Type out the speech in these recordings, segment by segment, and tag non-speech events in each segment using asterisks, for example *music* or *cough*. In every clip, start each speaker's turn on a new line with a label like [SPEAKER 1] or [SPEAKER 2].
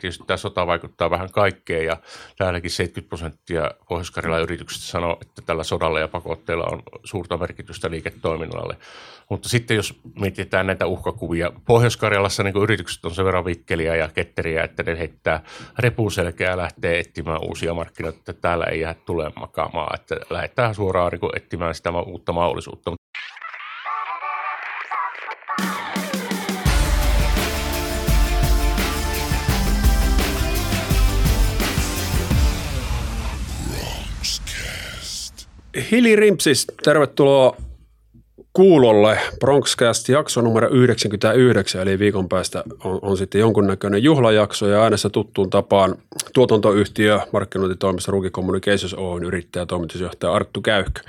[SPEAKER 1] Tietysti tämä sota vaikuttaa vähän kaikkeen ja täälläkin 70 prosenttia pohjois yrityksistä sanoo, että tällä sodalla ja pakotteilla on suurta merkitystä liiketoiminnalle. Mutta sitten jos mietitään näitä uhkakuvia, Pohjois-Karjalassa niin yritykset on sen verran vikkeliä ja ketteriä, että ne heittää repuselkeä ja lähtee etsimään uusia markkinoita, että täällä ei jää tule makaamaan, että lähdetään suoraan niin etsimään sitä uutta mahdollisuutta.
[SPEAKER 2] Hili Rimpsis, tervetuloa kuulolle. Bronxcast jakso numero 99, eli viikon päästä on, on sitten jonkunnäköinen juhlajakso ja äänessä tuttuun tapaan tuotantoyhtiö, markkinointitoimisto Ruki Communications Oyn yrittäjä ja toimitusjohtaja Arttu Käyhkö.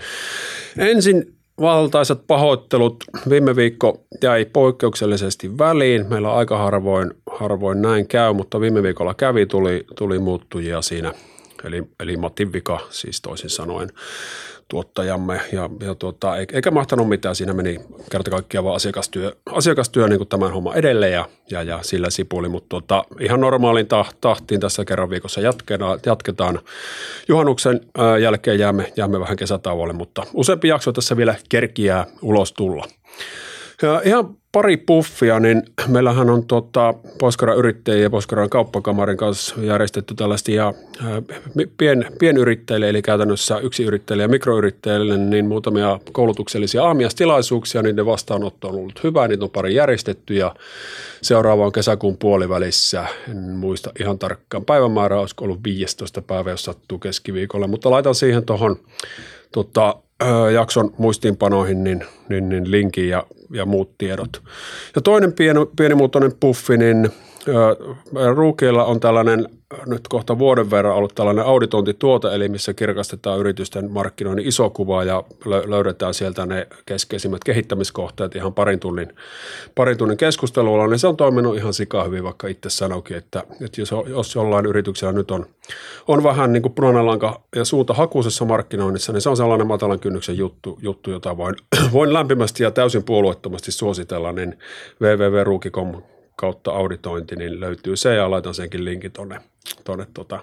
[SPEAKER 2] Ensin valtaisat pahoittelut. Viime viikko jäi poikkeuksellisesti väliin. Meillä aika harvoin, harvoin näin käy, mutta viime viikolla kävi, tuli, tuli muuttujia siinä. Eli, eli Matin vika siis toisin sanoen tuottajamme ja, ja tuota, eikä mahtanut mitään. Siinä meni kerta kaikkiaan vaan asiakastyö, asiakastyö niin kuin tämän homman edelle ja, ja, ja sillä sipuli, mutta tuota, ihan normaalin tahtiin tässä kerran viikossa jatketaan. jatketaan. Juhannuksen jälkeen jäämme, jäämme vähän kesätauolle, mutta useampi jakso tässä vielä kerkiää ulos tulla. Ja ihan pari puffia, niin meillähän on tota, Poskaran yrittäjien ja Poskaran kauppakamarin kanssa järjestetty tällaisia pien, pienyrittäjille, eli käytännössä yksi yrittäjille ja mikroyrittäjille, niin muutamia koulutuksellisia aamiastilaisuuksia, niiden vastaanotto on ollut hyvä, niitä on pari järjestetty ja seuraava on kesäkuun puolivälissä, en muista ihan tarkkaan päivämäärää, olisiko ollut 15 päivä, jos sattuu keskiviikolla, mutta laitan siihen tuohon tota, jakson muistiinpanoihin niin, niin, niin linkin ja, ja muut tiedot. Ja toinen pieni, pienimuotoinen puffi, niin Ruukilla on tällainen nyt kohta vuoden verran ollut tällainen auditointituote, eli missä kirkastetaan yritysten markkinoinnin iso kuva ja löydetään sieltä ne keskeisimmät kehittämiskohteet ihan parin tunnin, parin tunnin keskustelulla, niin se on toiminut ihan sika hyvin, vaikka itse sanoikin, että, että jos, jos jollain yrityksellä nyt on, on vähän niin kuin punainen lanka ja suunta hakuisessa markkinoinnissa, niin se on sellainen matalan kynnyksen juttu, juttu jota voin, *clears throat* voin lämpimästi ja täysin puolueettomasti suositella, niin www.ruuki.com kautta auditointi, niin löytyy se ja laitan senkin linkin tuonne tonne tota,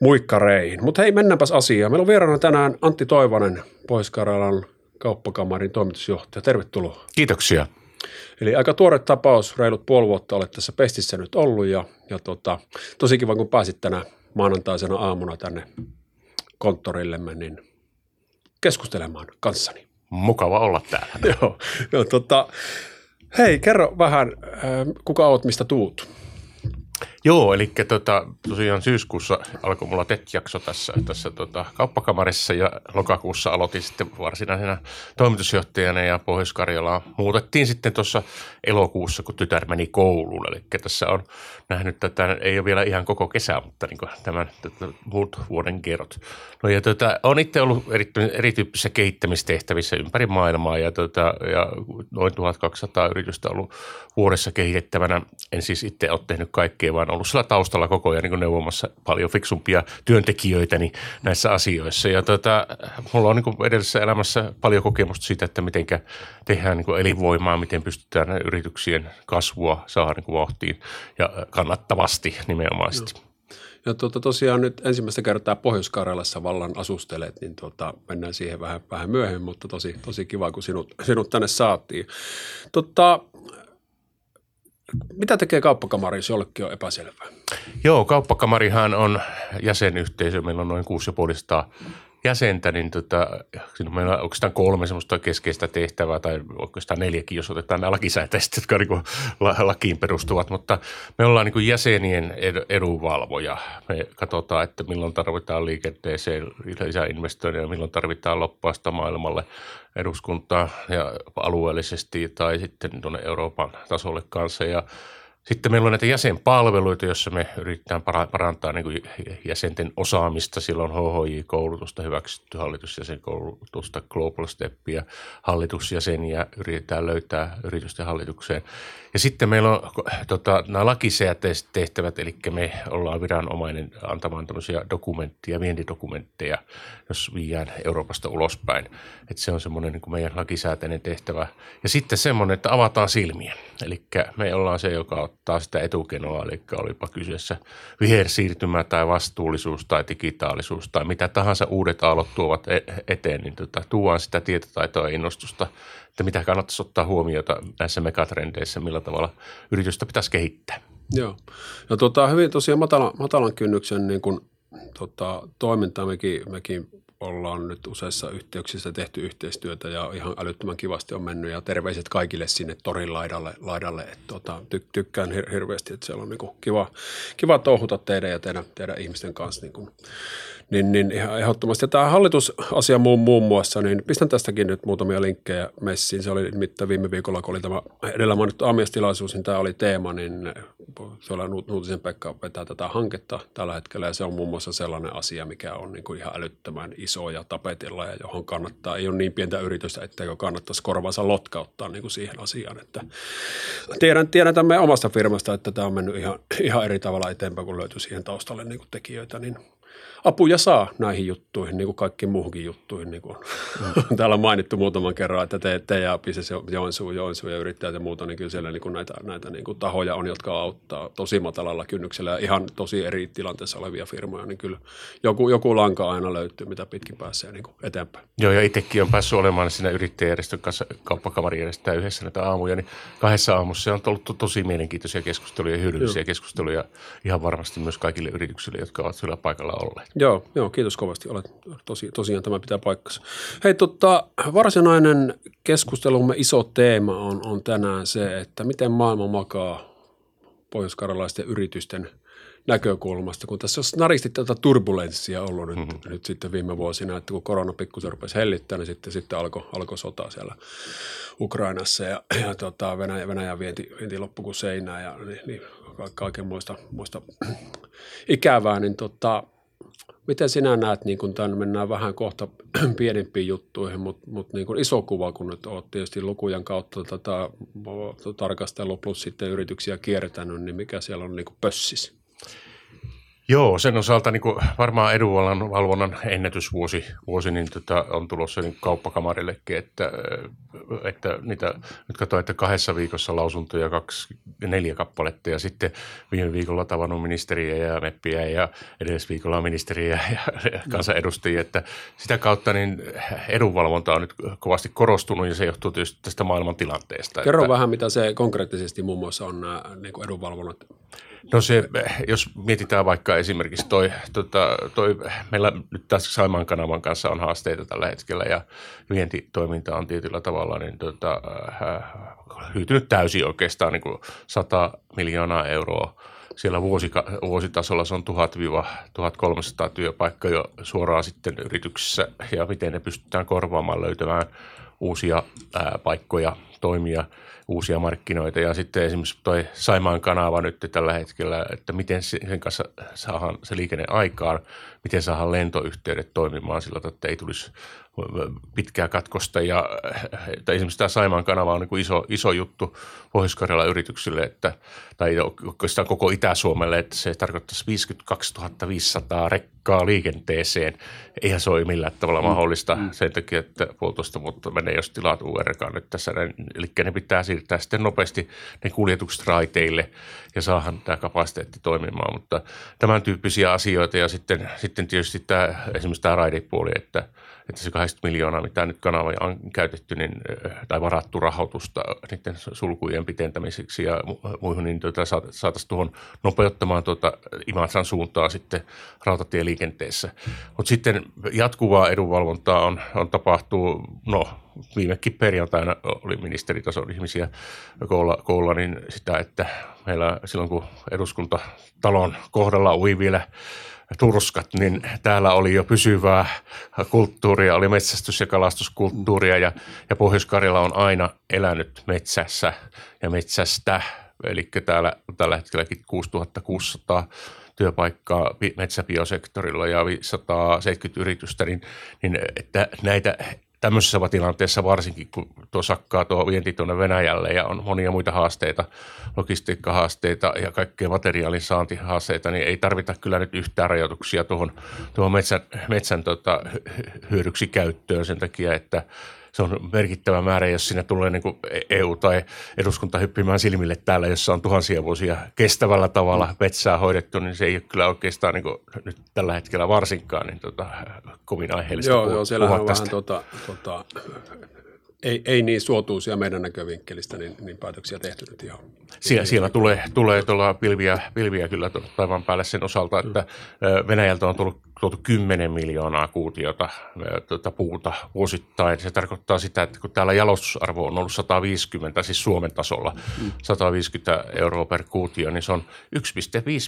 [SPEAKER 2] muikkareihin. Mutta hei, mennäänpäs asiaan. Meillä on vieraana tänään Antti Toivonen, Pohjois-Karjalan kauppakamarin toimitusjohtaja. Tervetuloa.
[SPEAKER 1] Kiitoksia.
[SPEAKER 2] Eli aika tuore tapaus, reilut puoli vuotta olet tässä pestissä nyt ollut ja, ja tota, tosi kiva, kun pääsit tänä maanantaisena aamuna tänne konttorillemme, niin keskustelemaan kanssani.
[SPEAKER 1] Mukava olla täällä. *laughs*
[SPEAKER 2] joo, joo tota, hei, kerro vähän, kuka oot, mistä tuut?
[SPEAKER 1] Joo, eli tota, tosiaan syyskuussa alkoi mulla TET-jakso tässä, tässä tota, kauppakamarissa ja lokakuussa aloitin sitten varsinaisena toimitusjohtajana ja Pohjois-Karjalaa muutettiin sitten tuossa elokuussa, kun tytär meni kouluun. Eli tässä on nähnyt tätä, ei ole vielä ihan koko kesä, mutta niin tämän tätä, muut vuoden kerrot. No ja tota, olen itse ollut eri, erityyppisissä kehittämistehtävissä ympäri maailmaa ja, tota, ja noin 1200 yritystä ollut vuodessa kehitettävänä. En siis itse ole tehnyt kaikkea, vaan ollut sillä taustalla koko ajan niin neuvomassa paljon fiksumpia työntekijöitäni näissä asioissa. Ja tota, mulla on niin edellisessä elämässä paljon kokemusta siitä, että miten tehdään niin elinvoimaa, miten pystytään yrityksien kasvua saada niin vauhtiin ja kannattavasti nimenomaisesti. Joo.
[SPEAKER 2] Ja tuota, tosiaan nyt ensimmäistä kertaa Pohjois-Karjalassa vallan asustelet, niin tuota, mennään siihen vähän, vähän myöhemmin, mutta tosi, tosi kiva, kun sinut, sinut tänne saatiin. Tota, mitä tekee kauppakamari, jos jollekin on epäselvää?
[SPEAKER 1] Joo, kauppakamarihan on jäsenyhteisö. Meillä on noin 6500 jäsentä, niin tota, siinä meillä on oikeastaan kolme semmoista keskeistä tehtävää, tai oikeastaan neljäkin, jos otetaan nämä lakisääteiset, jotka niin lakiin perustuvat, mutta me ollaan niin jäsenien edunvalvoja. Me katsotaan, että milloin tarvitaan liikenteeseen lisäinvestointeja, milloin tarvitaan loppausta maailmalle eduskuntaa ja alueellisesti tai sitten tuonne Euroopan tasolle kanssa ja sitten meillä on näitä jäsenpalveluita, joissa me yritetään parantaa niin kuin jäsenten osaamista. Silloin HHJ-koulutusta, hyväksytty hallitusjäsenkoulutusta, Global Stepia, hallitusjäseniä yritetään löytää yritysten hallitukseen. Ja sitten meillä on tota, nämä lakisääteiset tehtävät, eli me ollaan viranomainen antamaan tämmöisiä dokumentteja, vientidokumentteja, jos viiään Euroopasta ulospäin. Että se on semmoinen niin meidän lakisääteinen tehtävä. Ja sitten semmoinen, että avataan silmiä. Eli me ollaan se, joka odottaa sitä etukenoa, eli olipa kyseessä vihersiirtymä tai vastuullisuus tai digitaalisuus tai mitä tahansa uudet aallot tuovat e-, eteen, niin tota, tuodaan sitä tietotaitoa ja innostusta, että mitä kannattaisi ottaa huomiota näissä megatrendeissä, millä tavalla yritystä pitäisi kehittää.
[SPEAKER 2] Joo. Ja tota, hyvin tosiaan matalan, matalan kynnyksen niin kun, tota, toimintaa mekin, mekin ollaan nyt useissa yhteyksissä tehty yhteistyötä ja ihan älyttömän kivasti on mennyt. Ja terveiset kaikille sinne torin laidalle, laidalle että tota, ty, tykkään hir- hirveästi, että siellä on niin kiva, kiva touhuta teidän ja teidän, teidän ihmisten kanssa niin kuin, niin, niin ihan ehdottomasti. Ja tämä hallitusasia muun, muun muassa, niin pistän tästäkin nyt muutamia linkkejä messiin. Se oli nimittäin viime viikolla, kun oli tämä edellä mainittu aamiastilaisuus, niin tämä oli teema, niin se oli Nuutisen Pekka vetää tätä hanketta tällä hetkellä ja se on muun muassa sellainen asia, mikä on niin kuin ihan älyttömän iso ja tapetilla ja johon kannattaa, ei ole niin pientä yritystä, etteikö kannattaisi korvansa lotkauttaa niin kuin siihen asiaan. Että tiedän, tiedän tämän omasta firmasta, että tämä on mennyt ihan, ihan eri tavalla eteenpäin, kun löytyy siihen taustalle niin kuin tekijöitä, niin apuja saa näihin juttuihin, niin kuin kaikkiin muuhunkin juttuihin. Niin kuin mm. *laughs* täällä on mainittu muutaman kerran, että te, te ja Pises Joensuu, Joensuu ja yrittäjät ja muuta, niin kyllä siellä niin kuin näitä, näitä niin kuin tahoja on, jotka auttaa tosi matalalla kynnyksellä ja ihan tosi eri tilanteessa olevia firmoja, niin kyllä joku, joku lanka aina löytyy, mitä pitkin pääsee niin kuin eteenpäin.
[SPEAKER 1] Joo, ja itsekin on päässyt olemaan siinä yrittäjäjärjestön kanssa, kauppakamari järjestää yhdessä näitä aamuja, niin kahdessa aamussa on ollut tosi mielenkiintoisia keskusteluja ja hyödyllisiä Joo. keskusteluja ihan varmasti myös kaikille yrityksille, jotka ovat siellä paikalla olleet.
[SPEAKER 2] Joo, joo, kiitos kovasti. Olet, tosi, tosiaan tämä pitää paikkansa. Hei, tota, varsinainen keskustelumme iso teema on, on tänään se, että miten maailma makaa pohjois yritysten näkökulmasta, kun tässä on naristi tätä turbulenssia ollut nyt, mm-hmm. nyt sitten viime vuosina, että kun korona pikkusen rupesi hellittää, niin sitten, sitten alkoi alko sota siellä Ukrainassa ja, ja tota, Venäjä, Venäjän vienti, vienti loppui kuin seinään ja niin, niin kaiken muista, muista ikävää, niin tota, Miten sinä näet, niin kun tämän mennään vähän kohta *clears throat* pienempiin juttuihin, mutta, mutta niin kuin iso kuva, kun nyt olet tietysti lukujen kautta tätä tarkastellut plus sitten yrityksiä kiertänyt, niin mikä siellä on niin pössis?
[SPEAKER 1] Joo, sen osalta niin varmaan edunvalvonnan valvonnan ennätysvuosi vuosi, niin tota, on tulossa niin kauppakamarillekin, että, että niitä, nyt katsoin, että kahdessa viikossa lausuntoja kaksi, neljä kappaletta ja sitten viime viikolla tavannut ministeriä ja meppiä ja edes viikolla ministeriä ja *laughs* kansanedustajia, että sitä kautta niin edunvalvonta on nyt kovasti korostunut ja se johtuu tietysti tästä maailman tilanteesta.
[SPEAKER 2] Kerro
[SPEAKER 1] että,
[SPEAKER 2] vähän, mitä se konkreettisesti muun muassa on nämä niin edunvalvonnat
[SPEAKER 1] No se, jos mietitään vaikka esimerkiksi toi, tota, toi meillä nyt tässä Saimaan kanavan kanssa on haasteita tällä hetkellä ja vientitoiminta on tietyllä tavalla niin tota, äh, hyytynyt täysin oikeastaan niin kuin 100 miljoonaa euroa. Siellä vuosika, vuositasolla se on 1000-1300 työpaikkaa jo suoraan sitten yrityksissä ja miten ne pystytään korvaamaan löytämään uusia ää, paikkoja toimia – uusia markkinoita. Ja sitten esimerkiksi toi Saimaan kanava nyt tällä hetkellä, että miten sen kanssa saadaan se liikenne aikaan, miten saadaan lentoyhteydet toimimaan sillä että ei tulisi pitkää katkosta. Ja että esimerkiksi tämä Saimaan kanava on niin iso, iso juttu pohjois yrityksille, että, tai koko Itä-Suomelle, että se tarkoittaisi 52 500 rekkaa liikenteeseen. Eihän se ole millään tavalla mm. mahdollista mm. sen takia, että puolitoista vuotta menee, jos tilaat URkaan nyt tässä. Eli ne pitää siirtää sitten nopeasti ne kuljetukset raiteille ja saahan tämä kapasiteetti toimimaan. Mutta tämän tyyppisiä asioita ja sitten, sitten tietysti tämä, esimerkiksi tämä raidepuoli, että – että se 80 miljoonaa, mitä nyt kanavoja on käytetty, niin, tai varattu rahoitusta niiden sulkujen pidentämiseksi ja muihin, niin tuota, saataisiin tuohon nopeuttamaan tuota Imatran suuntaa sitten rautatieliikenteessä. Mutta sitten jatkuvaa edunvalvontaa on, on tapahtuu, no viimekin perjantaina oli ministeritason ihmisiä koolla, koolla niin sitä, että meillä silloin kun eduskuntatalon kohdalla ui vielä turskat, niin täällä oli jo pysyvää kulttuuria, oli metsästys- ja kalastuskulttuuria ja, ja Pohjois-Karjala on aina elänyt metsässä ja metsästä. Eli täällä tällä hetkelläkin 6600 työpaikkaa metsäbiosektorilla ja 170 yritystä, niin, niin että näitä tämmöisessä tilanteessa varsinkin, kun tuo sakkaa tuo vienti tuonne Venäjälle ja on monia muita haasteita, logistiikkahaasteita ja kaikkea materiaalin saantihaasteita, niin ei tarvita kyllä nyt yhtään rajoituksia tuohon, tuohon metsän, metsän tota, hyödyksi käyttöön sen takia, että se on merkittävä määrä, jos sinne tulee niin kuin EU tai eduskunta hyppimään silmille täällä, jossa on tuhansia vuosia kestävällä tavalla metsää hoidettu, niin se ei ole kyllä oikeastaan niin kuin nyt tällä hetkellä varsinkaan niin tota, kovin aiheellista
[SPEAKER 2] Joo,
[SPEAKER 1] puhua,
[SPEAKER 2] joo siellä on
[SPEAKER 1] tästä.
[SPEAKER 2] vähän tota, tota, ei, ei niin suotuisia meidän näkövinkkelistä, niin, niin päätöksiä tehty nyt ihan.
[SPEAKER 1] Siellä, siellä tulee, tulee tuolla pilviä, pilviä kyllä taivaan päälle sen osalta, että ö, Venäjältä on tullut tuotu 10 miljoonaa kuutiota tuota puuta vuosittain. Se tarkoittaa sitä, että kun täällä jalostusarvo on ollut 150, siis Suomen tasolla 150 euroa per kuutio, niin se on 1,5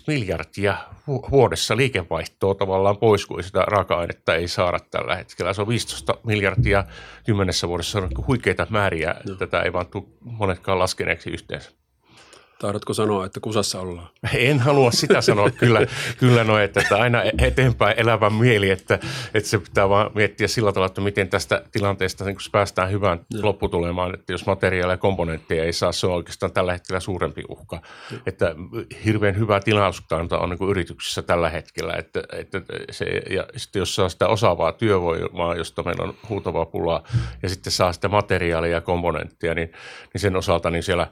[SPEAKER 1] miljardia vu- vuodessa liikevaihtoa tavallaan pois, kun sitä raaka-ainetta ei saada tällä hetkellä. Se on 15 miljardia kymmenessä vuodessa. Se on huikeita määriä. Tätä ei vaan tule monetkaan laskeneeksi yhteensä.
[SPEAKER 2] Taidatko sanoa, että kusassa ollaan?
[SPEAKER 1] En halua sitä sanoa kyllä, kyllä no, että, että aina eteenpäin elävä mieli, että, että se pitää vaan miettiä sillä tavalla, että miten tästä tilanteesta niin päästään hyvään no. lopputulemaan, että jos materiaaleja ja komponentteja ei saa, se on oikeastaan tällä hetkellä suurempi uhka. No. Että hirveän hyvä tilauskanta on niin yrityksissä tällä hetkellä, että, että se, ja sitten jos saa sitä osaavaa työvoimaa, josta meillä on huutavaa pulaa, ja sitten saa sitä materiaalia ja komponenttia, niin, niin sen osalta niin siellä,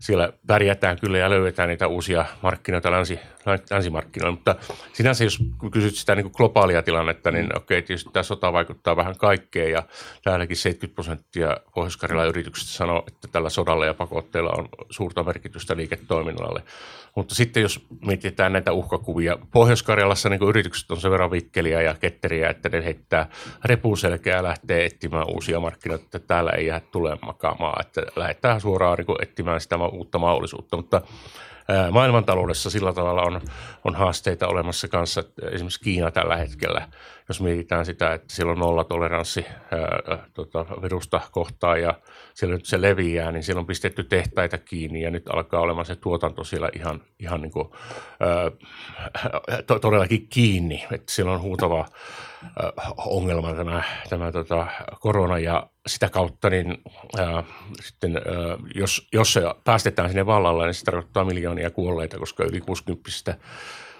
[SPEAKER 1] siellä pärjätään kyllä ja löydetään niitä uusia markkinoita länsi, länsimarkkinoilla. Mutta sinänsä, jos kysyt sitä niin kuin globaalia tilannetta, niin okei, tietysti tämä sota vaikuttaa vähän kaikkeen ja täälläkin 70 prosenttia pohjois yrityksistä sanoo, että tällä sodalla ja pakotteilla on suurta merkitystä liiketoiminnalle. Mutta sitten jos mietitään näitä uhkakuvia, Pohjois-Karjalassa niin yritykset on sen verran vikkeliä ja ketteriä, että ne heittää repuselkeä ja lähtee etsimään uusia markkinoita, että täällä ei jää tulee makaamaan, että lähdetään suoraan niin etsimään sitä uutta mahdollisuutta. Mutta maailmantaloudessa sillä tavalla on, on haasteita olemassa kanssa, että esimerkiksi Kiina tällä hetkellä, jos mietitään sitä, että siellä on nollatoleranssi tota, virusta kohtaan ja siellä nyt se leviää, niin siellä on pistetty tehtaita kiinni ja nyt alkaa olemaan se tuotanto siellä ihan, ihan niin kuin, ää, to, todellakin kiinni, että siellä on huutava ongelma tämä, tämä tota, korona ja sitä kautta, niin ää, sitten, ää, jos, jos se päästetään sinne vallalle, niin se tarkoittaa miljoonia kuolleita, koska yli 60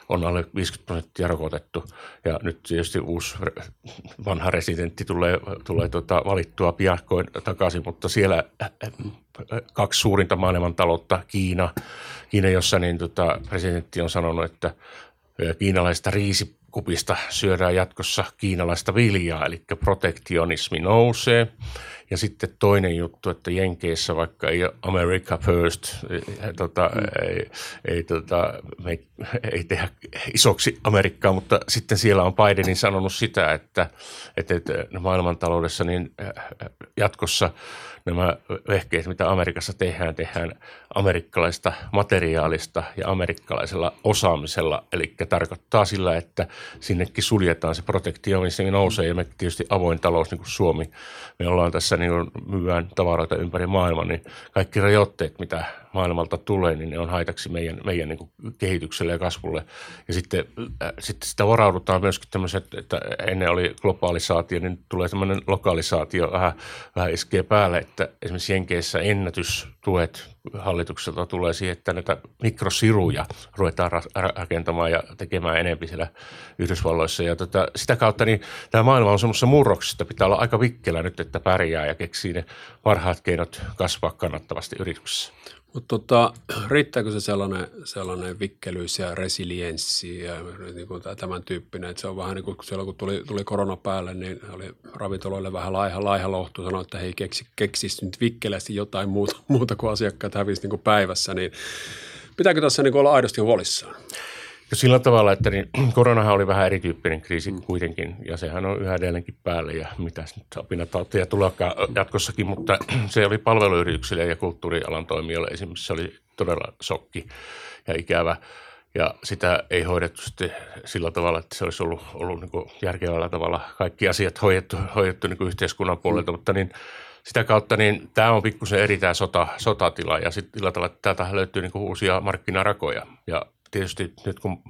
[SPEAKER 1] on alle 50 prosenttia rokotettu. Ja nyt tietysti uusi vanha residentti tulee, tulee tuota valittua piakkoin takaisin, mutta siellä kaksi suurinta maailmantaloutta, Kiina, Kiina jossa niin tota, presidentti on sanonut, että kiinalaista riisikupista syödään jatkossa kiinalaista viljaa, eli protektionismi nousee. Ja sitten toinen juttu, että Jenkeissä vaikka ei ole America First, tota, mm. ei, ei, tota, me ei, ei tehdä isoksi Amerikkaa, mutta sitten siellä on Bidenin sanonut sitä, että, että, että maailmantaloudessa niin jatkossa nämä vehkeet, mitä Amerikassa tehdään, tehdään amerikkalaista materiaalista ja amerikkalaisella osaamisella. Eli tarkoittaa sillä, että sinnekin suljetaan se protektionismi nousee ja me tietysti avoin talous niin kuin Suomi. Me ollaan tässä niin myydään tavaroita ympäri maailman, niin kaikki rajoitteet, mitä maailmalta tulee, niin ne on haitaksi meidän, meidän niin kehitykselle ja kasvulle. Ja sitten, äh, sitten sitä varaudutaan myöskin tämmöiset, että ennen oli globalisaatio, niin tulee tämmöinen lokalisaatio vähän, vähän iskee päälle, että esimerkiksi Jenkeissä ennätystuet hallitukselta tulee siihen, että näitä mikrosiruja ruvetaan rakentamaan ja tekemään enemmän siellä Yhdysvalloissa. Ja tota, sitä kautta niin tämä maailma on semmoisessa murroksessa, pitää olla aika vikkelä nyt, että pärjää ja keksii ne parhaat keinot kasvaa kannattavasti yrityksessä.
[SPEAKER 2] Mutta tota, *clears throat* riittääkö se sellainen, sellainen vikkelyys ja resilienssi ja niin kuin tämän tyyppinen, että se on vähän niin kuin silloin kun tuli, tuli korona päälle, niin oli ravintoloille vähän laiha, laiha lohtu, sanoi, että hei keksi, keksisi nyt vikkelästi jotain muuta, *laughs* muuta kuin asiakkaat hävisi niin kuin päivässä, niin pitääkö tässä niin kuin olla aidosti huolissaan?
[SPEAKER 1] Sillä tavalla, että niin, *clears throat* koronahan oli vähän erityyppinen kriisi kuitenkin, ja sehän on yhä edelleenkin päälle, ja mitä nyt apinatauteja tuleekaan jatkossakin, mutta *clears throat* se oli palveluyrityksille ja kulttuurialan toimijoille esimerkiksi se oli todella sokki ja ikävä, ja sitä ei hoidettu sitten sillä tavalla, että se olisi ollut, ollut niin järkevällä tavalla kaikki asiat hoidettu, hoidettu niin yhteiskunnan puolelta, mm. mutta niin sitä kautta niin tämä on pikkusen eri tämä sota, sotatila ja sitten sillä tavalla, että täältä löytyy niin uusia markkinarakoja ja tietysti nyt kun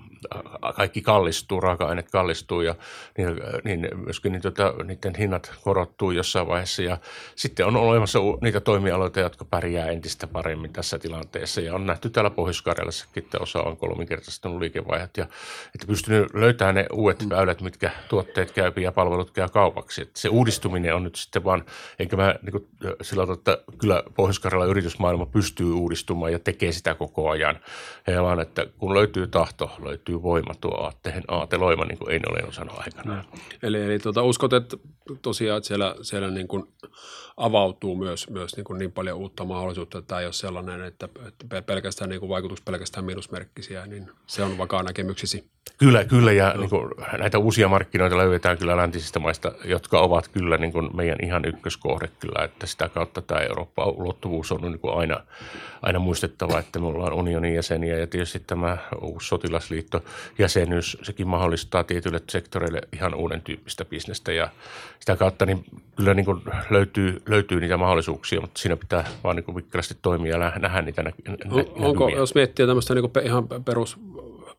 [SPEAKER 1] kaikki kallistuu, raaka-aineet kallistuu ja niin, niin myöskin niin, tota, niiden hinnat korottuu jossain vaiheessa. Ja sitten on olemassa niitä toimialoita, jotka pärjää entistä paremmin tässä tilanteessa. Ja on nähty täällä Pohjois-Karjalassakin, että osa on kolminkertaistunut liikevaihdot ja että pystynyt löytämään ne uudet väylät, mitkä tuotteet käy ja palvelut käy kaupaksi. Että se uudistuminen on nyt sitten vaan, enkä mä niin kuin, sillä tavalla, että kyllä pohjois yritysmaailma pystyy uudistumaan ja tekee sitä koko ajan. Ja vaan, että kun löytyy tahto, löytyy voima tuo aatteen aateloima, niin kuin ei ole sanonut aikanaan.
[SPEAKER 2] Eli, eli tuota, uskot, että tosiaan että siellä, siellä niin kuin avautuu myös, myös niin, kuin niin paljon uutta mahdollisuutta, että tämä ei ole sellainen, että, että pelkästään niin kuin vaikutus pelkästään miinusmerkkisiä, niin se on vakaa näkemyksisi.
[SPEAKER 1] Kyllä, kyllä ja no. niin kuin, näitä uusia markkinoita löydetään kyllä läntisistä maista, jotka ovat kyllä niin kuin meidän ihan ykköskohde kyllä, että sitä kautta tämä Euroopan ulottuvuus on niin kuin aina, aina muistettava, että me ollaan unionin jäseniä ja tietysti tämä uusi sotilasliittojäsenyys, sekin mahdollistaa tietyille sektoreille ihan uuden tyyppistä bisnestä ja sitä kautta niin kyllä niin kuin löytyy, löytyy niitä mahdollisuuksia, mutta siinä pitää vaan niin vikkelästi toimia ja nähdä niitä nä-
[SPEAKER 2] nä- Onko, jos miettii tämmöistä niin kuin ihan perus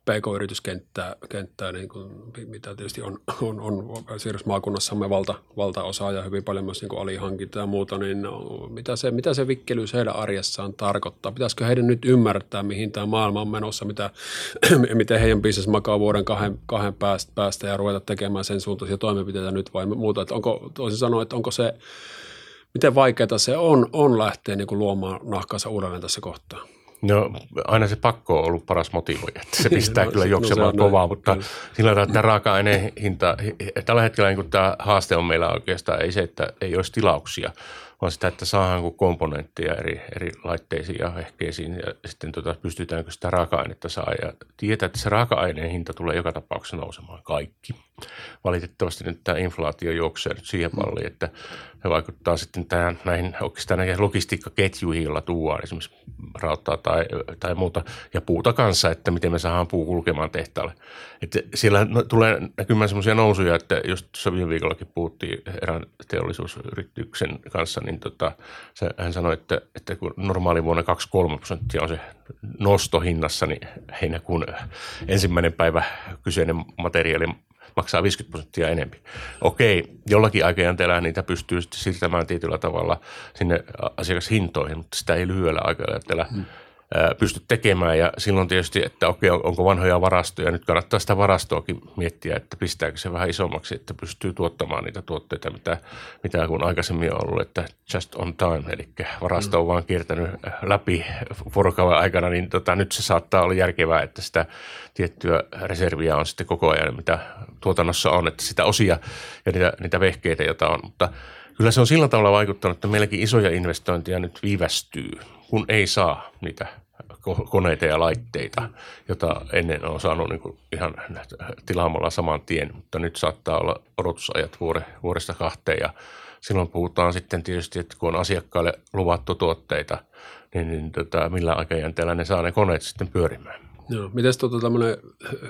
[SPEAKER 2] PK-yrityskenttää, kenttää, niin kuin, mitä tietysti on, on, on maakunnassamme valta, valtaosa ja hyvin paljon myös niin kuin alihankinta ja muuta, niin no, mitä, se, mitä se vikkelyys heidän arjessaan tarkoittaa? Pitäisikö heidän nyt ymmärtää, mihin tämä maailma on menossa, mitä, *clears throat* miten heidän bisnes makaa vuoden kahden, kahden päästä, päästä ja ruveta tekemään sen suuntaisia toimenpiteitä nyt vai muuta? Että onko, toisin sanoen, että onko se, miten vaikeaa se on, on lähteä niin kuin luomaan nahkansa uudelleen tässä kohtaa?
[SPEAKER 1] No aina se pakko on ollut paras motivoija, että se *laughs* pistää no, kyllä juoksemaan no, kovaa, mutta kyllä. sillä tavalla, että raaka-aineen hinta, tällä hetkellä niin tämä haaste on meillä oikeastaan ei se, että ei olisi tilauksia, vaan sitä, että saadaan komponentteja eri, eri laitteisiin ja ehkeisiin ja sitten tota, pystytäänkö sitä raaka-ainetta saa ja tietää, että se raaka-aineen hinta tulee joka tapauksessa nousemaan kaikki. Valitettavasti nyt tämä inflaatio juoksee nyt siihen malliin, että se vaikuttaa sitten tähän, näihin oikeastaan näihin logistiikkaketjuihin, joilla tuodaan esimerkiksi rauttaa tai, tai muuta ja puuta kanssa, että miten me saadaan puu kulkemaan tehtaalle. Että siellä tulee näkymään semmoisia nousuja, että just tuossa viime viikollakin puhuttiin erään teollisuusyrityksen kanssa, niin tota, se, hän sanoi, että, että kun normaali vuonna 2-3 prosenttia on se nosto hinnassa, niin heinäkuun ensimmäinen päivä kyseinen materiaali maksaa 50 prosenttia enemmän. Okei, jollakin aikajänteellä niitä pystyy siirtämään tietyllä tavalla sinne asiakashintoihin, mutta sitä ei lyhyellä aikajänteellä hmm pysty tekemään ja silloin tietysti, että okei, onko vanhoja varastoja. Nyt kannattaa sitä varastoakin miettiä, että pistääkö se vähän isommaksi, että pystyy tuottamaan niitä tuotteita, mitä, mitä kun aikaisemmin on ollut, että just on time, eli varasto on mm. vaan kiertänyt läpi vuorokauden aikana, niin tota, nyt se saattaa olla järkevää, että sitä tiettyä reserviä on sitten koko ajan, mitä tuotannossa on, että sitä osia ja niitä, niitä vehkeitä, joita on, mutta kyllä se on sillä tavalla vaikuttanut, että meilläkin isoja investointeja nyt viivästyy, kun ei saa niitä koneita ja laitteita, jota ennen on saanut niin kuin ihan tilaamalla saman tien, mutta nyt saattaa olla odotusajat vuodesta kahteen ja silloin puhutaan sitten tietysti, että kun on asiakkaille luvattu tuotteita, niin, niin tota, millä aikajänteellä ne saa ne koneet sitten pyörimään.
[SPEAKER 2] Joo. Miten tuota tämmöinen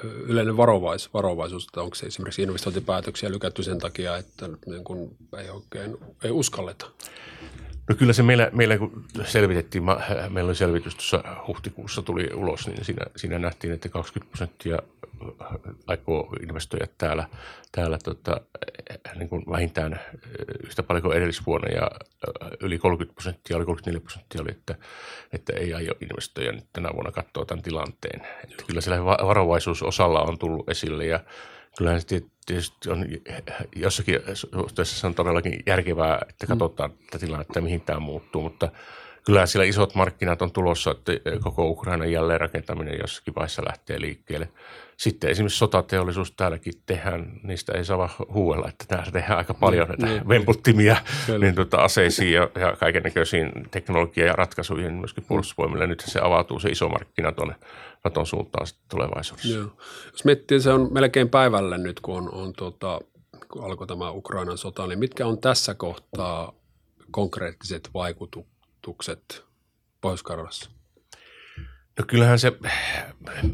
[SPEAKER 2] yleinen varovais, varovaisuus, että onko se esimerkiksi investointipäätöksiä lykätty sen takia, että niin kun ei oikein ei uskalleta?
[SPEAKER 1] No kyllä se meillä, meillä kun selvitettiin, meillä oli selvitys tuossa huhtikuussa tuli ulos, niin siinä, siinä nähtiin, että 20 prosenttia aikoo investoida täällä, täällä tota, niin kuin vähintään yhtä paljon kuin edellisvuonna ja yli 30 prosenttia, oli 34 prosenttia oli, että, että ei aio investoida nyt tänä vuonna katsoa tämän tilanteen. Että kyllä siellä varovaisuusosalla on tullut esille ja kyllähän se tietysti on jossakin suhteessa on todellakin järkevää, että katsotaan mm. tätä tilannetta, mihin tämä muuttuu, mutta kyllä siellä isot markkinat on tulossa, että koko Ukrainan jälleenrakentaminen jossakin vaiheessa lähtee liikkeelle. Sitten esimerkiksi sotateollisuus täälläkin tehdään, niistä ei saa huuella, että täällä tehdään aika paljon näitä niin, vemputtimia niin, tuota, aseisiin ja, ja kaiken näköisiin teknologia- ja ratkaisuihin myöskin puolustusvoimille. Nyt se avautuu se iso markkina tuonne Naton suuntaan tulevaisuudessa. Joo.
[SPEAKER 2] Jos miettii, se on melkein päivälle nyt, kun, on, on tuota, kun alkoi tämä Ukrainan sota, niin mitkä on tässä kohtaa konkreettiset vaikutukset Pohjois-Karjalassa?
[SPEAKER 1] No kyllähän se,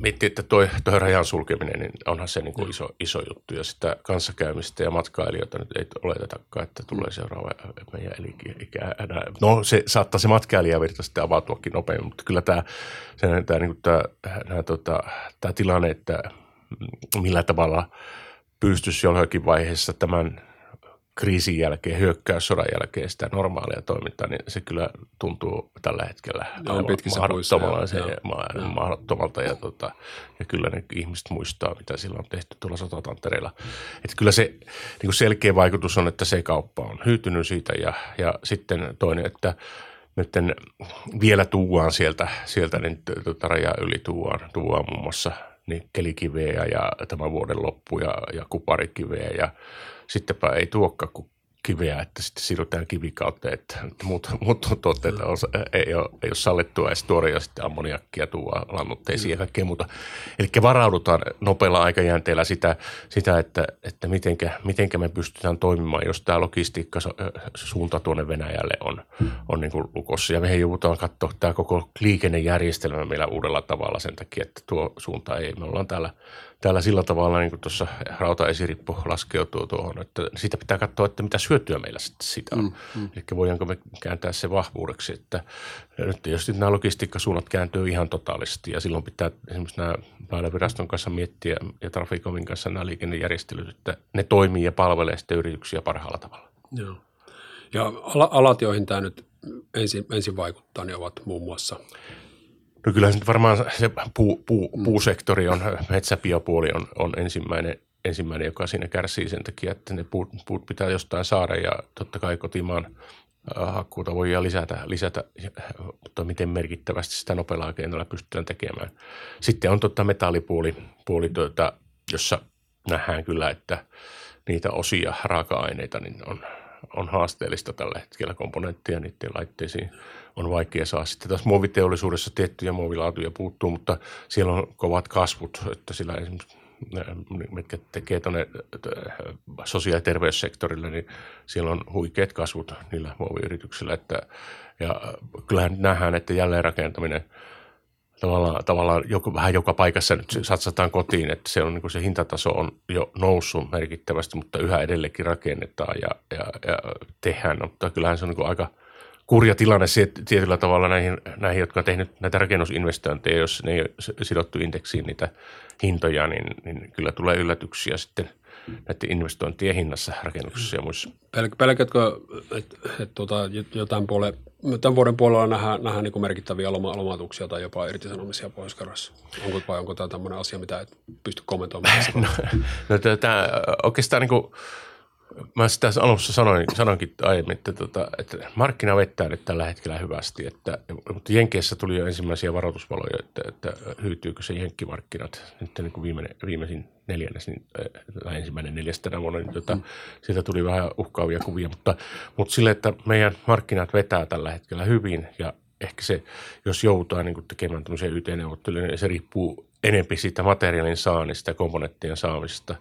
[SPEAKER 1] miettii, että toi, toi rajan sulkeminen, niin onhan se niin kuin iso, iso juttu. Ja sitä kanssakäymistä ja matkailijoita nyt ei oletetakaan, että tulee seuraava meidän elikää. No se saattaa se matkailijavirta sitten avautuakin nopeammin, mutta kyllä tämä, se, tämä, niin kuin tämä, tämä, tota, tämä tilanne, että millä tavalla pystyisi jollakin vaiheessa tämän kriisin jälkeen, hyökkäyssodan jälkeen sitä normaalia toimintaa, niin se kyllä tuntuu tällä hetkellä
[SPEAKER 2] on
[SPEAKER 1] mahdottomalta, ja, mahdottomalta. Ja, tota, ja kyllä ne ihmiset muistaa, mitä silloin on tehty tuolla sotatantereilla. Että kyllä se niin selkeä vaikutus on, että se kauppa on hyytynyt siitä. Ja, ja sitten toinen, että nyt vielä tuuaan sieltä, sieltä niin tuota raja yli tuuaan, tuuaan muun muassa niin kelikiveä ja tämän vuoden loppu ja, ja kuparikiveä ja sittenpä ei tuokka kuin kiveä, että sitten siirrytään kivikauteen, että muut, muut tuotteet on, ei, ole, ei ole sallittua edes tuoda ja sitten ammoniakkia tuo lannutteisiin ja kaikkea muuta. Eli varaudutaan nopealla aikajänteellä sitä, sitä että, että mitenkä, mitenkä me pystytään toimimaan, jos tämä logistiikka suunta tuonne Venäjälle on, on niin kuin lukossa. Ja me joudutaan katsoa tämä koko liikennejärjestelmä meillä uudella tavalla sen takia, että tuo suunta ei. Me ollaan täällä – täällä sillä tavalla, niin kuin tuossa rautaesirippu laskeutuu tuohon, että siitä pitää katsoa, että mitä syötyä meillä sitten siitä on. Mm, mm. Eli voidaanko me kääntää se vahvuudeksi, että nyt jos nämä logistiikkasuunnat kääntyy ihan totaalisesti ja silloin pitää esimerkiksi nämä väyläviraston kanssa miettiä ja Trafikomin kanssa nämä liikennejärjestelyt, että ne toimii ja palvelee sitten yrityksiä parhaalla tavalla.
[SPEAKER 2] Joo. Ja alat, joihin tämä nyt ensin, ensin vaikuttaa, ne ovat muun muassa
[SPEAKER 1] No kyllä se varmaan se puu, puu, mm. puusektori on, metsäbiopuoli on, on ensimmäinen, ensimmäinen, joka siinä kärsii sen takia, että ne puut, puut pitää jostain saada ja totta kai kotimaan hakkuuta voi lisätä, lisätä, mutta miten merkittävästi sitä nopealla keinoilla pystytään tekemään. Sitten on totta metallipuoli, puoli, tuota, jossa nähdään kyllä, että niitä osia, raaka-aineita, niin on, on haasteellista tällä hetkellä komponentteja niiden laitteisiin on vaikea saa. Sitten taas muoviteollisuudessa tiettyjä muovilaatuja puuttuu, mutta siellä on kovat kasvut, että sillä esimerkiksi mitkä tekee tuonne sosiaali- ja terveyssektorille, niin siellä on huikeat kasvut niillä muoviyrityksillä. Että, ja kyllähän nähdään, että jälleenrakentaminen tavallaan, tavallaan joko, vähän joka paikassa nyt satsataan kotiin, että se, on, niin se hintataso on jo noussut merkittävästi, mutta yhä edelleenkin rakennetaan ja, ja, ja tehdään, mutta kyllähän se on niin aika – kurja tilanne tietyllä tavalla näihin, näihin, jotka on tehnyt näitä rakennusinvestointeja, jos ne ei ole sidottu indeksiin niitä hintoja, niin, niin kyllä tulee yllätyksiä sitten näiden investointien hinnassa rakennuksissa ja muissa.
[SPEAKER 2] Pel- pelkätkö, että et, tuota, jotain puolelle, tämän vuoden puolella nähdään, nähdään niin merkittäviä loma- lomautuksia tai jopa irtisanomisia pohjois Onko, vai onko tämä tämmöinen asia, mitä et pysty kommentoimaan? *laughs*
[SPEAKER 1] no, no tämä oikeastaan niin kuin – Mä sitä alussa sanoin, sanoinkin aiemmin, että, tota, että markkina vettää nyt tällä hetkellä hyvästi, että, mutta Jenkeissä tuli jo ensimmäisiä varoitusvaloja, että, että hyytyykö se Jenkkimarkkinat. Nyt niin kuin viimeinen, viimeisin neljännes, niin, tai ensimmäinen neljäs tänä vuonna, niin tota, sieltä tuli vähän uhkaavia kuvia, mutta, mutta sille, että meidän markkinat vetää tällä hetkellä hyvin ja ehkä se, jos joudutaan niin tekemään tämmöisiä YT-neuvotteluja, niin se riippuu enempi siitä materiaalin saannista ja komponenttien saamista.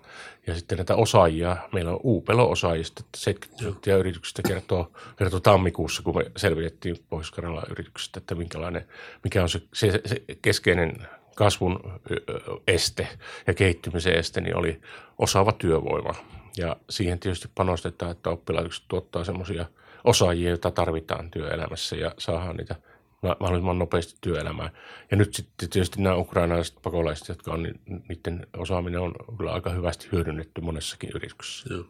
[SPEAKER 1] Ja sitten näitä osaajia, meillä on Uupelo-osaajista, 70 prosenttia yrityksistä kertoo, kertoo tammikuussa, kun me selvitettiin pohjois yrityksestä, että minkälainen, mikä on se, se, se keskeinen kasvun este ja kehittymisen este, niin oli osaava työvoima. Ja siihen tietysti panostetaan, että oppilaitokset tuottaa semmoisia osaajia, joita tarvitaan työelämässä ja saadaan niitä – mahdollisimman nopeasti työelämään. Ja nyt sitten tietysti nämä ukrainalaiset pakolaiset, jotka on, niiden osaaminen on kyllä aika hyvästi hyödynnetty monessakin yrityksessä. Joo.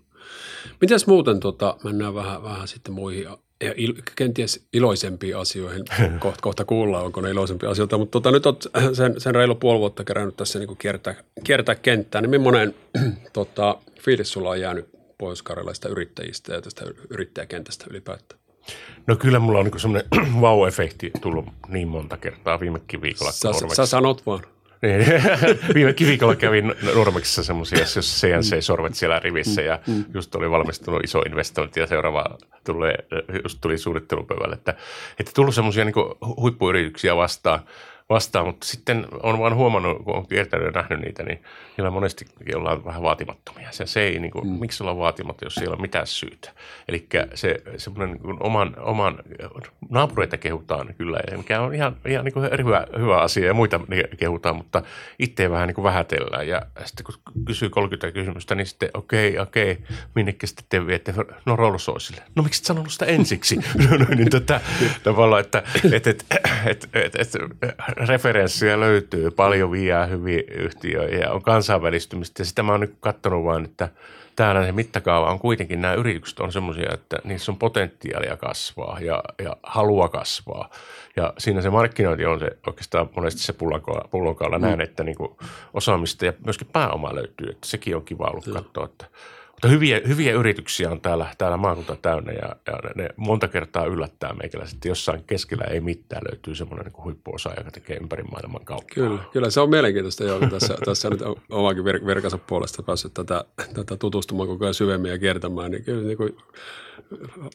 [SPEAKER 2] Mitäs muuten, tota, mennään vähän, vähän sitten muihin ja il, kenties iloisempiin asioihin. *laughs* Kohta, kohta kuullaan, onko ne iloisempia asioita, mutta tota, nyt olet sen, sen reilu puoli vuotta kerännyt tässä niin kiertää, kiertää kenttää, niin millainen *clears throat* tota, fiilis sulla on jäänyt pohjois yrittäjistä ja tästä yrittäjäkentästä ylipäätään?
[SPEAKER 1] No kyllä mulla on niin semmoinen wow-efekti *clears throat* tullut niin monta kertaa viimekin viikolla.
[SPEAKER 2] Sä, sä sanot vaan.
[SPEAKER 1] Niin. *laughs* Viime viikolla kävin Normeksissa semmoisia, jos CNC-sorvet siellä rivissä ja mm, mm. just oli valmistunut iso investointi ja seuraava tulee, just tuli suunnittelupöydälle, että, että tullut semmoisia niin huippuyrityksiä vastaan – vastaan, mutta sitten on vaan huomannut, kun on kiertänyt ja nähnyt niitä, niin niillä monesti ollaan vähän vaatimattomia. Se, se ei, niin kuin, mm. miksi ollaan vaatimatta, jos ei ole mitään syytä. Eli se semmoinen niin oman, oman naapureita kehutaan kyllä, mikä on ihan, ihan niin kuin hyvä, hyvä asia ja muita kehutaan, mutta itse vähän niin kuin vähätellään. Ja sitten kun kysyy 30 kysymystä, niin sitten okei, okay, okei, okay, minnekä sitten te viette? No rolls No miksi et sanonut sitä ensiksi? *laughs* no, niin tota, tavallaan, että et, et, et, et, et, referenssiä löytyy, paljon viiää hyviä yhtiöitä ja on kansainvälistymistä. Ja sitä mä oon nyt katsonut vaan, että täällä se mittakaava on kuitenkin, nämä yritykset on semmoisia, että niissä on potentiaalia kasvaa ja, ja halua kasvaa. Ja siinä se markkinointi on se oikeastaan monesti se pullonkaula. Mm. Näen, että niin osaamista ja myöskin pääoma löytyy, että sekin on kiva ollut katsoa, että – mutta hyviä, hyviä yrityksiä on täällä, täällä maakunta täynnä ja, ja ne, monta kertaa yllättää meikäläiset, jossain keskellä ei mitään löytyy semmoinen niin huippuosa, joka tekee ympäri maailman kauppaa.
[SPEAKER 2] Kyllä, kyllä se on mielenkiintoista joo, tässä, tässä nyt omakin vir, virkansa puolesta päässyt tätä, tätä tutustumaan koko ajan syvemmin ja kertomaan, niin kyllä niin kuin,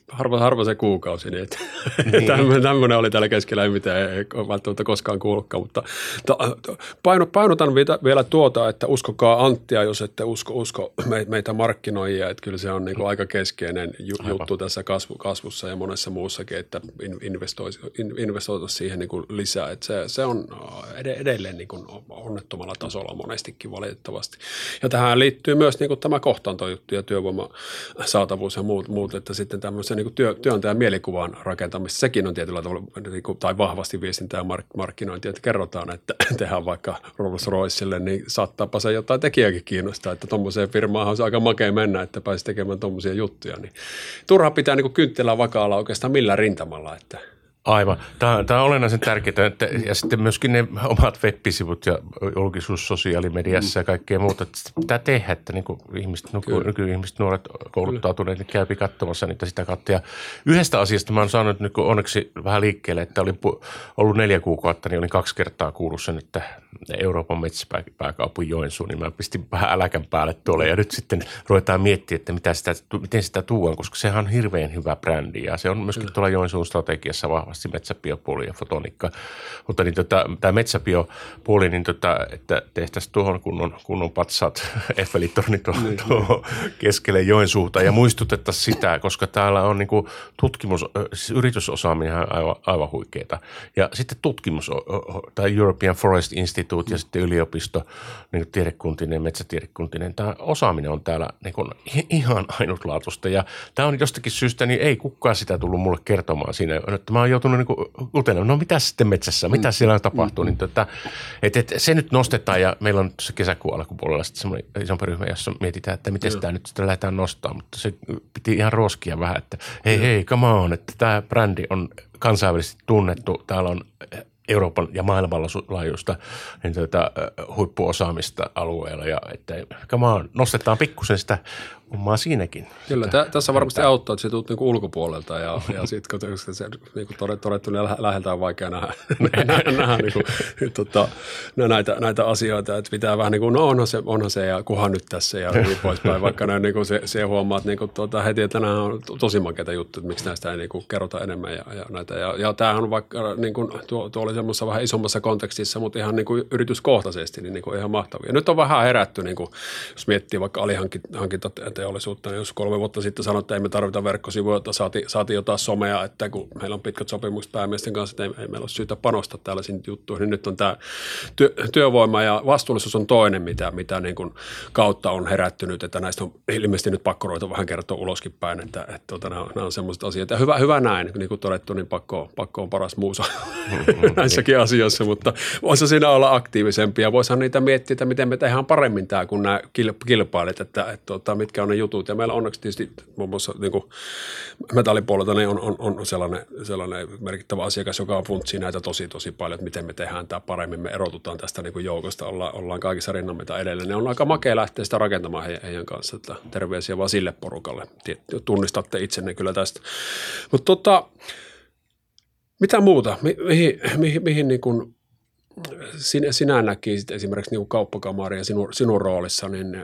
[SPEAKER 2] harva, harva se kuukausi, niin, että niin. *laughs* tämmöinen oli täällä keskellä, ei mitään, ei välttämättä koskaan kuullutkaan, mutta to, paino, painotan vielä tuota, että uskokaa Anttia, jos ette usko, usko meitä markkinoijia, että kyllä se on niin kuin aika keskeinen ju, juttu tässä kasvu, kasvussa ja monessa muussakin, että investoisi, investoitaisiin siihen niin kuin lisää, että se, se on edelleen niin kuin onnettomalla tasolla monestikin valitettavasti. Ja tähän liittyy myös niin kuin tämä kohtaantojuttu ja työvoiman saatavuus ja muut, muut että sitten tämmöisen niin työ, työntäjän mielikuvan rakentamista, sekin on tietyllä tavalla, niin kuin, tai vahvasti viestintää ja mark, markkinointia, että kerrotaan, että *clears throat* tehdään vaikka Rolls Roycelle, niin saattaapa se jotain tekijäkin kiinnostaa, että tuommoiseen firmaan on se aika makea mennä, että pääsi tekemään tuommoisia juttuja, niin turha pitää niin kynttilää vakaalla oikeastaan millään rintamalla, että –
[SPEAKER 1] Aivan. Tämä, tämä on olennaisen tärkeää. Että, ja sitten myöskin ne omat web-sivut ja julkisuus sosiaalimediassa ja kaikkea muuta. Että pitää tehdä, että niin ihmiset, nyky, nykyihmiset, nuoret kouluttautuneet, niin käypi katsomassa niitä sitä kautta. Ja yhdestä asiasta mä oon saanut niin onneksi vähän liikkeelle, että olin ollut neljä kuukautta, niin olin kaksi kertaa kuullut sen, että Euroopan metsäpääkaupun Joensuun, niin mä pistin vähän äläkän päälle tuolle. Ja nyt sitten ruvetaan miettimään, että mitä sitä, miten sitä tuon, koska sehän on hirveän hyvä brändi ja se on myöskin tuolla Joensuun strategiassa vahva vahvasti metsäbiopuoli ja fotoniikka. Mutta niin tota, tämä metsäbiopuoli, niin tota, että tehtäisiin tuohon kunnon, kunnon patsaat *laughs* Eiffelitorni tuohon, niin, tuohon keskelle Joensuuta ja muistutettaisiin sitä, koska täällä on niin kuin tutkimus, siis yritysosaaminen aivan, aivan huikeeta. Ja sitten tutkimus, tai European Forest Institute ja sitten yliopisto, niin tiedekuntinen, metsätiedekuntinen, tämä osaaminen on täällä niin kuin ihan ainutlaatuista. Ja tämä on jostakin syystä, niin ei kukaan sitä tullut mulle kertomaan siinä. Että mä oon joutunut niin kuten, no mitä sitten metsässä, mitä mm. siellä tapahtuu, mm. niin tota, et, et, se nyt nostetaan ja meillä on se kesäkuun alkupuolella sitten semmoinen isompi ryhmä, jossa mietitään, että miten sitä nyt sitten lähdetään nostamaan, mutta se piti ihan roskia vähän, että hei hei, come on, että tämä brändi on kansainvälisesti tunnettu, täällä on Euroopan ja maailmanlaajuista niin tuota, huippuosaamista alueella ja että come on, nostetaan pikkusen sitä hommaa siinäkin.
[SPEAKER 2] Kyllä, tä, tässä varmasti auttaa, että se tulet niinku ulkopuolelta ja, ja sitten kun se niinku todettu, niin läheltä on vaikea nähdä, *laughs* nähdä, nähdä niinku, tota, näitä, näitä asioita, että pitää vähän niin kuin, no onhan se, onhan se ja kuhan nyt tässä ja niin poispäin, vaikka näin niin kuin se, se huomaat niin kuin, tuota, heti, että nämä on tosi makeita juttuja, että miksi näistä ei niin kuin, kerrota enemmän ja, ja näitä. Ja, ja tämähän on vaikka, niin kuin, tuo, tuo oli semmoisessa vähän isommassa kontekstissa, mutta ihan niin kuin yrityskohtaisesti niin, niin kuin ihan mahtavia. Nyt on vähän herätty, niin kuin, jos miettii vaikka alihankinta teollisuutta, jos kolme vuotta sitten sanoin, että ei me tarvita verkkosivuja, että saatiin, saati jotain somea, että kun meillä on pitkät sopimukset päämiesten kanssa, että ei, ei meillä ole syytä panostaa tällaisiin juttuihin, niin nyt on tämä työ, työvoima ja vastuullisuus on toinen, mitä, mitä niin kuin kautta on herättynyt, että näistä on ilmeisesti nyt pakko ruveta vähän kertoa uloskin päin, että, että, että tota, nämä, on, nämä on sellaiset asiat. Ja hyvä, hyvä näin, niin kuin todettu, niin pakko, pakko on paras muusa mm-hmm. *laughs* näissäkin asioissa, mutta voisi siinä olla aktiivisempia. Voisihan niitä miettiä, että miten me tehdään paremmin tämä, kun nämä kilpailet, että, että, että, että mitkä on ne jutut. Ja meillä onneksi tietysti muun muassa niin metallipuolelta niin on, on, on sellainen, sellainen merkittävä asiakas, joka funtsii näitä tosi tosi paljon, että miten me tehdään tämä paremmin, me erotutaan tästä niin kuin joukosta, ollaan, ollaan kaikissa rinnameita edelleen. Ne on aika makea lähteä sitä rakentamaan he, heidän kanssa, että terveisiä vaan sille porukalle. Tunnistatte itsenne kyllä tästä. Mutta tota, mitä muuta? Mi- mihin, mihin, mihin niin kuin sinä, sinä näkisit esimerkiksi niin kauppakamari ja sinun, sinun roolissa, niin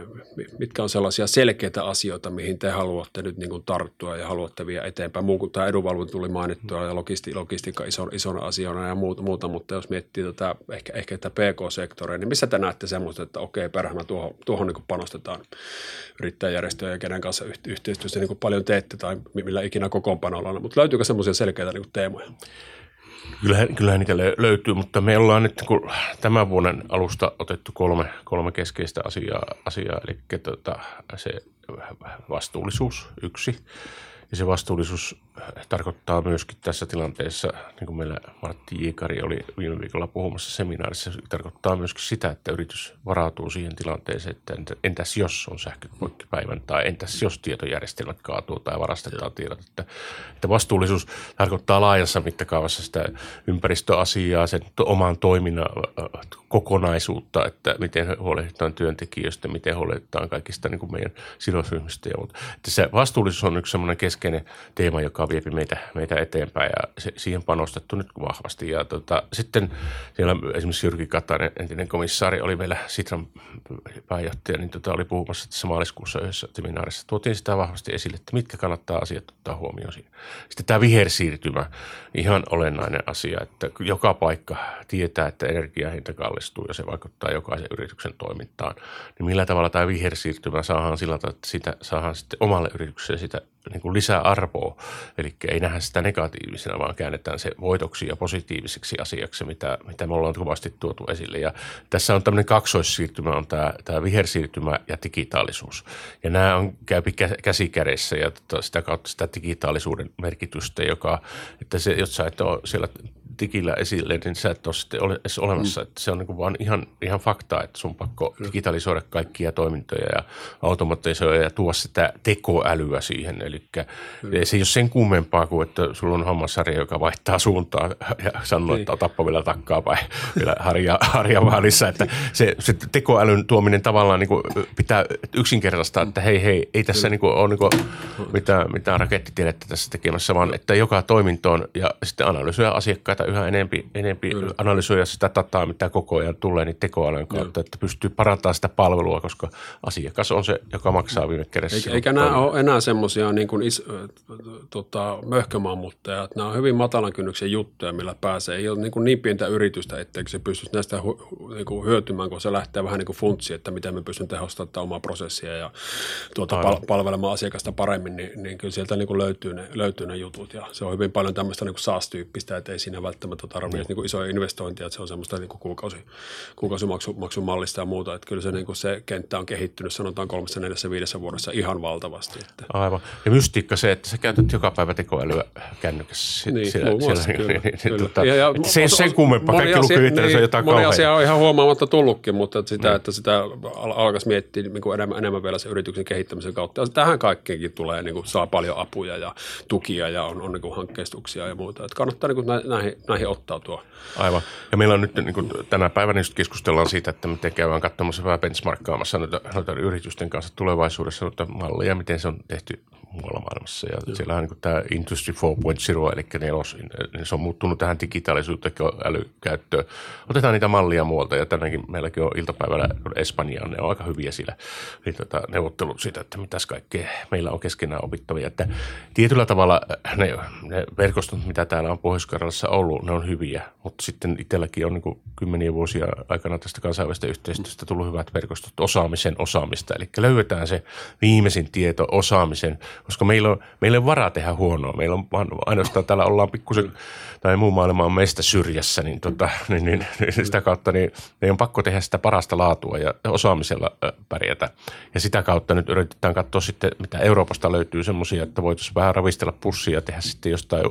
[SPEAKER 2] mitkä on sellaisia selkeitä asioita, mihin te haluatte nyt niin kuin tarttua ja haluatte viedä eteenpäin? Muu kuin tämä edunvalvonta tuli mainittua ja logisti, logistiikka ison, isona asiana ja muuta, muuta, mutta jos miettii tätä, ehkä, ehkä tätä PK-sektoria, niin missä te näette semmoista, että okei, perhana tuohon, tuohon niin panostetaan yrittäjäjärjestöjä ja kenen kanssa yhteistyössä niin kuin paljon teette tai millä ikinä kokoonpanolla, mutta löytyykö semmoisia selkeitä niin kuin teemoja?
[SPEAKER 1] Kyllähän, kyllähän niitä löytyy, mutta me ollaan nyt kun tämän vuoden alusta otettu kolme, kolme keskeistä asiaa, asiaa eli tota, se vastuullisuus yksi. Ja se vastuullisuus tarkoittaa myöskin tässä tilanteessa, niin kuin meillä Martti Jiikari oli viime viikolla puhumassa seminaarissa, se tarkoittaa myöskin sitä, että yritys varautuu siihen tilanteeseen, että entäs jos on sähköt poikkipäivän tai entäs jos tietojärjestelmät kaatuu tai varastetaan tiedot. Että, että vastuullisuus tarkoittaa laajassa mittakaavassa sitä ympäristöasiaa, sen oman toiminnan kokonaisuutta, että miten huolehditaan työntekijöistä, miten huolehditaan kaikista niin kuin meidän sidosryhmistä. Ja muuta. Että se vastuullisuus on yksi sellainen keskeinen teema, joka vie meitä, meitä eteenpäin ja se, siihen panostettu nyt vahvasti. Ja tota, sitten siellä esimerkiksi Jyrki Katainen, entinen komissaari, oli meillä Sitran pääjohtaja, niin tota, oli puhumassa tässä maaliskuussa yhdessä seminaarissa. Tuotiin sitä vahvasti esille, että mitkä kannattaa asiat ottaa huomioon siinä. Sitten tämä vihersiirtymä, ihan olennainen asia, että joka paikka tietää, että energiahinta kallistuu ja se vaikuttaa jokaisen yrityksen toimintaan. Niin millä tavalla tämä vihersiirtymä saadaan sillä tavalla, että sitä saadaan sitten omalle yritykselle sitä niin kuin lisää arvoa. Eli ei nähdä sitä negatiivisena, vaan käännetään se voitoksi ja positiiviseksi asiaksi, mitä, mitä me ollaan kovasti tuotu esille. Ja tässä on tämmöinen kaksoissiirtymä, on tämä, tämä vihersiirtymä ja digitaalisuus. Ja nämä on käypi käsi kädessä ja tota, sitä kautta sitä digitaalisuuden merkitystä, joka, että se, jos sä et ole siellä digillä esille, niin sä et ole sitten ole edes olemassa. Mm. Että se on niin vaan ihan, ihan fakta, että sun pakko digitalisoida kaikkia toimintoja ja automatisoida ja tuoda sitä tekoälyä siihen. Eli se ei ole sen kummempaa kuin, että sulla on hammassarja, joka vaihtaa suuntaa *laughs* ja sanoo, että niin. tappa vielä takkaa vai *laughs* vielä harja, harja välissä. Että se, se tekoälyn tuominen tavallaan niin pitää yksinkertaistaa, että hei hei, ei tässä niin kuin ole niin kuin mitään, mitään rakettitiedettä tässä tekemässä, vaan että joka toimintoon ja sitten analysoida asiakkaita yhä enempi, enempi analysoida sitä dataa, mitä koko ajan tulee niin tekoälyn kautta, Joo. että pystyy parantamaan sitä palvelua, koska asiakas on se, joka maksaa viime kädessä.
[SPEAKER 2] Eikä, eikä nämä ole enää semmoisia niin kuin is, tota, möhkömaamuttajat. Nämä on hyvin matalan kynnyksen juttuja, millä pääsee. Ei ole niin, kuin niin pientä yritystä, etteikö se pystyisi näistä hu, niin kuin hyötymään, kun se lähtee vähän niin kuin funtsi, että miten me pystyn tehostamaan omaa prosessia ja tuota, pal- palvelemaan asiakasta paremmin, niin, niin kyllä sieltä niin kuin löytyy, ne, löytyy ne jutut. Ja se on hyvin paljon tämmöistä niin SaaS-tyyppistä, että ei siinä välttämättä tarvitse niin. niin isoja investointia, että se on semmoista niin kuin kuukausi, kuukausimaksun mallista ja muuta. Että kyllä se, niin kuin se kenttä on kehittynyt sanotaan kolmessa, neljässä, viidessä vuodessa ihan valtavasti. Että.
[SPEAKER 1] Aivan. Ja mystiikka se, että sä käytät joka päivä tekoälyä kännykässä.
[SPEAKER 2] Niin, siellä, muassa, siellä, kyllä, niin,
[SPEAKER 1] kyllä. Tota, ja, ja, se ei ole sen kummempaa, kaikki lukee yhteydessä niin, jotain
[SPEAKER 2] Moni asia on ihan huomaamatta tullutkin, mutta että sitä, mm. että sitä alkaisi miettiä niin kuin enemmän, enemmän vielä sen yrityksen kehittämisen kautta. Ja tähän kaikkeenkin tulee, niin kuin, saa paljon apuja ja tukia ja on, on niin kuin hankkeistuksia ja muuta. Että kannattaa niin kuin näihin, näihin ottautua.
[SPEAKER 1] Aivan. Ja meillä on nyt niin kuin tänä päivänä just keskustellaan siitä, että miten käydään katsomassa vähän benchmarkkaamassa noita, noita yritysten kanssa tulevaisuudessa noita malleja, miten se on tehty muualla maailmassa. Ja Joo. siellä on niin tämä Industry 4.0, eli nelos, niin se on muuttunut tähän digitaalisuuteen älykäyttöön. Otetaan niitä mallia muualta, ja tänäänkin meilläkin on iltapäivällä Espanjaan, ne on aika hyviä siellä niin tota, neuvottelut siitä, että mitäs kaikkea meillä on keskenään opittavia. Että tietyllä tavalla ne, ne verkostot, mitä täällä on pohjois ollut, ne on hyviä, mutta sitten itselläkin on niin kymmeniä vuosia aikana tästä kansainvälisestä yhteistyöstä tullut hyvät verkostot osaamisen osaamista. Eli löydetään se viimeisin tieto osaamisen koska meillä on, meillä on varaa tehdä huonoa. Meillä on vaan, ainoastaan täällä ollaan pikkusen, tai muu maailma on meistä syrjässä, niin, tota, niin, niin, niin sitä kautta niin meidän on pakko tehdä sitä parasta laatua ja osaamisella pärjätä. Ja sitä kautta nyt yritetään katsoa sitten, mitä Euroopasta löytyy semmoisia, että voitaisiin vähän ravistella pussia ja tehdä sitten jostain,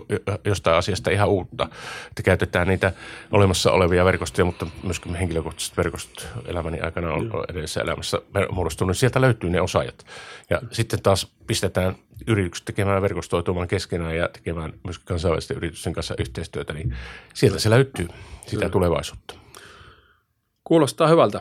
[SPEAKER 1] jostain asiasta ihan uutta. Että käytetään niitä olemassa olevia verkostoja, mutta myöskin henkilökohtaiset verkostot elämäni aikana on edellisessä elämässä muodostunut. Sieltä löytyy ne osaajat. Ja sitten taas pistetään yritykset tekemään verkostoitumaan keskenään ja tekemään myös kansainvälisten yritysten kanssa yhteistyötä, niin sieltä se löytyy sitä Kyllä. tulevaisuutta.
[SPEAKER 2] Kuulostaa hyvältä.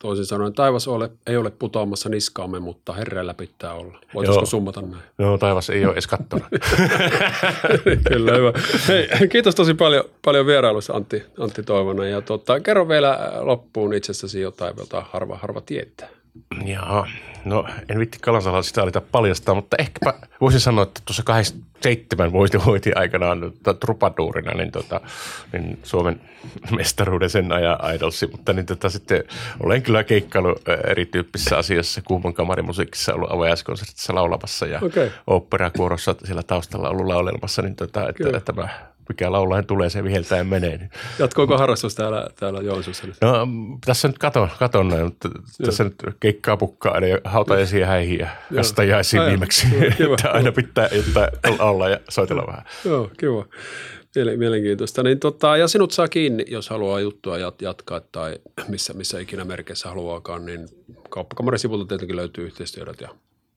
[SPEAKER 2] Toisin sanoen taivas ole, ei ole putoamassa niskaamme, mutta herreillä pitää olla. Voitaisiko summata näin?
[SPEAKER 1] Joo, taivas ei ole edes kattona. *laughs*
[SPEAKER 2] Kyllä, hyvä. Hei, kiitos tosi paljon, paljon vierailusta Antti, Antti Toivonen. Ja tuota, kerro vielä loppuun itsestäsi jotain, jota harva, harva tietää.
[SPEAKER 1] Joo, no en vitti Kalansalalla sitä alita paljastaa, mutta ehkäpä voisin sanoa, että tuossa 87 voiti, voiti aikanaan tota, trupaduurina niin, tota, niin Suomen mestaruuden sen ajan idolsi, mutta niin, tota, sitten olen kyllä keikkailu erityyppisissä asioissa, Kuuman kamarimusiikissa ollut avajaiskonsertissa laulamassa ja okay. operakuorossa siellä taustalla ollut laulemassa, niin tota, että, että mä mikä laulaen tulee, se viheltää ja menee. Niin.
[SPEAKER 2] Jatkoiko harrastus täällä, täällä Joensuussa nyt?
[SPEAKER 1] No tässä nyt katon, katon näin, mutta tässä nyt keikkaa pukkaa, eli hautajaisia häihin ja kastajaisiin viimeksi. että aina pitää jotain olla ja soitella vähän.
[SPEAKER 2] Joo, kiva. Mielenkiintoista. Niin tota, ja sinut saa kiinni, jos haluaa juttua jat- jatkaa tai missä, missä ikinä merkeissä haluaakaan, niin kauppakamarin sivulta tietenkin löytyy yhteistyöt ja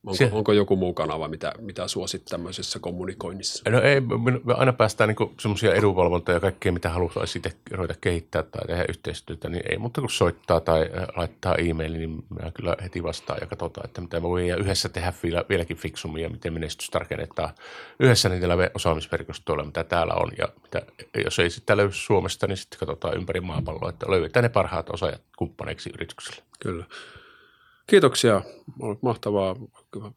[SPEAKER 2] Onko, se, onko joku muu kanava, mitä, mitä suosit tämmöisessä kommunikoinnissa?
[SPEAKER 1] No ei, me aina päästään niin semmoisia edunvalvontoja ja kaikkea, mitä haluaisi itse ruveta kehittää tai tehdä yhteistyötä, niin ei mutta kun soittaa tai laittaa e-mailin, niin mä kyllä heti vastaan ja katsotaan, että mitä me voidaan yhdessä tehdä vielä, vieläkin fiksummin ja miten menestys tarkennetaan yhdessä niillä osaamisverkostoilla, mitä täällä on. Ja mitä, jos ei sitten löydy Suomesta, niin sitten katsotaan ympäri maapalloa, että löydetään ne parhaat osaajat kumppaneiksi yritykselle.
[SPEAKER 2] Kyllä. Kiitoksia. On mahtavaa,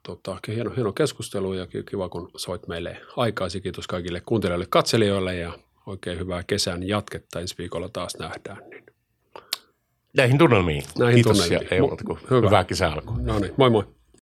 [SPEAKER 2] tota, hieno, hieno keskustelu ja kiva, kun soit meille aikaisi. Kiitos kaikille kuuntelijoille, katselijoille ja oikein hyvää kesän jatketta. Ensi viikolla taas nähdään. Niin.
[SPEAKER 1] Näihin tunnelmiin. Näihin Kiitos tunnelmiin. ja ei kuin hyvä. hyvää kesää alkuun.
[SPEAKER 2] No niin, moi moi.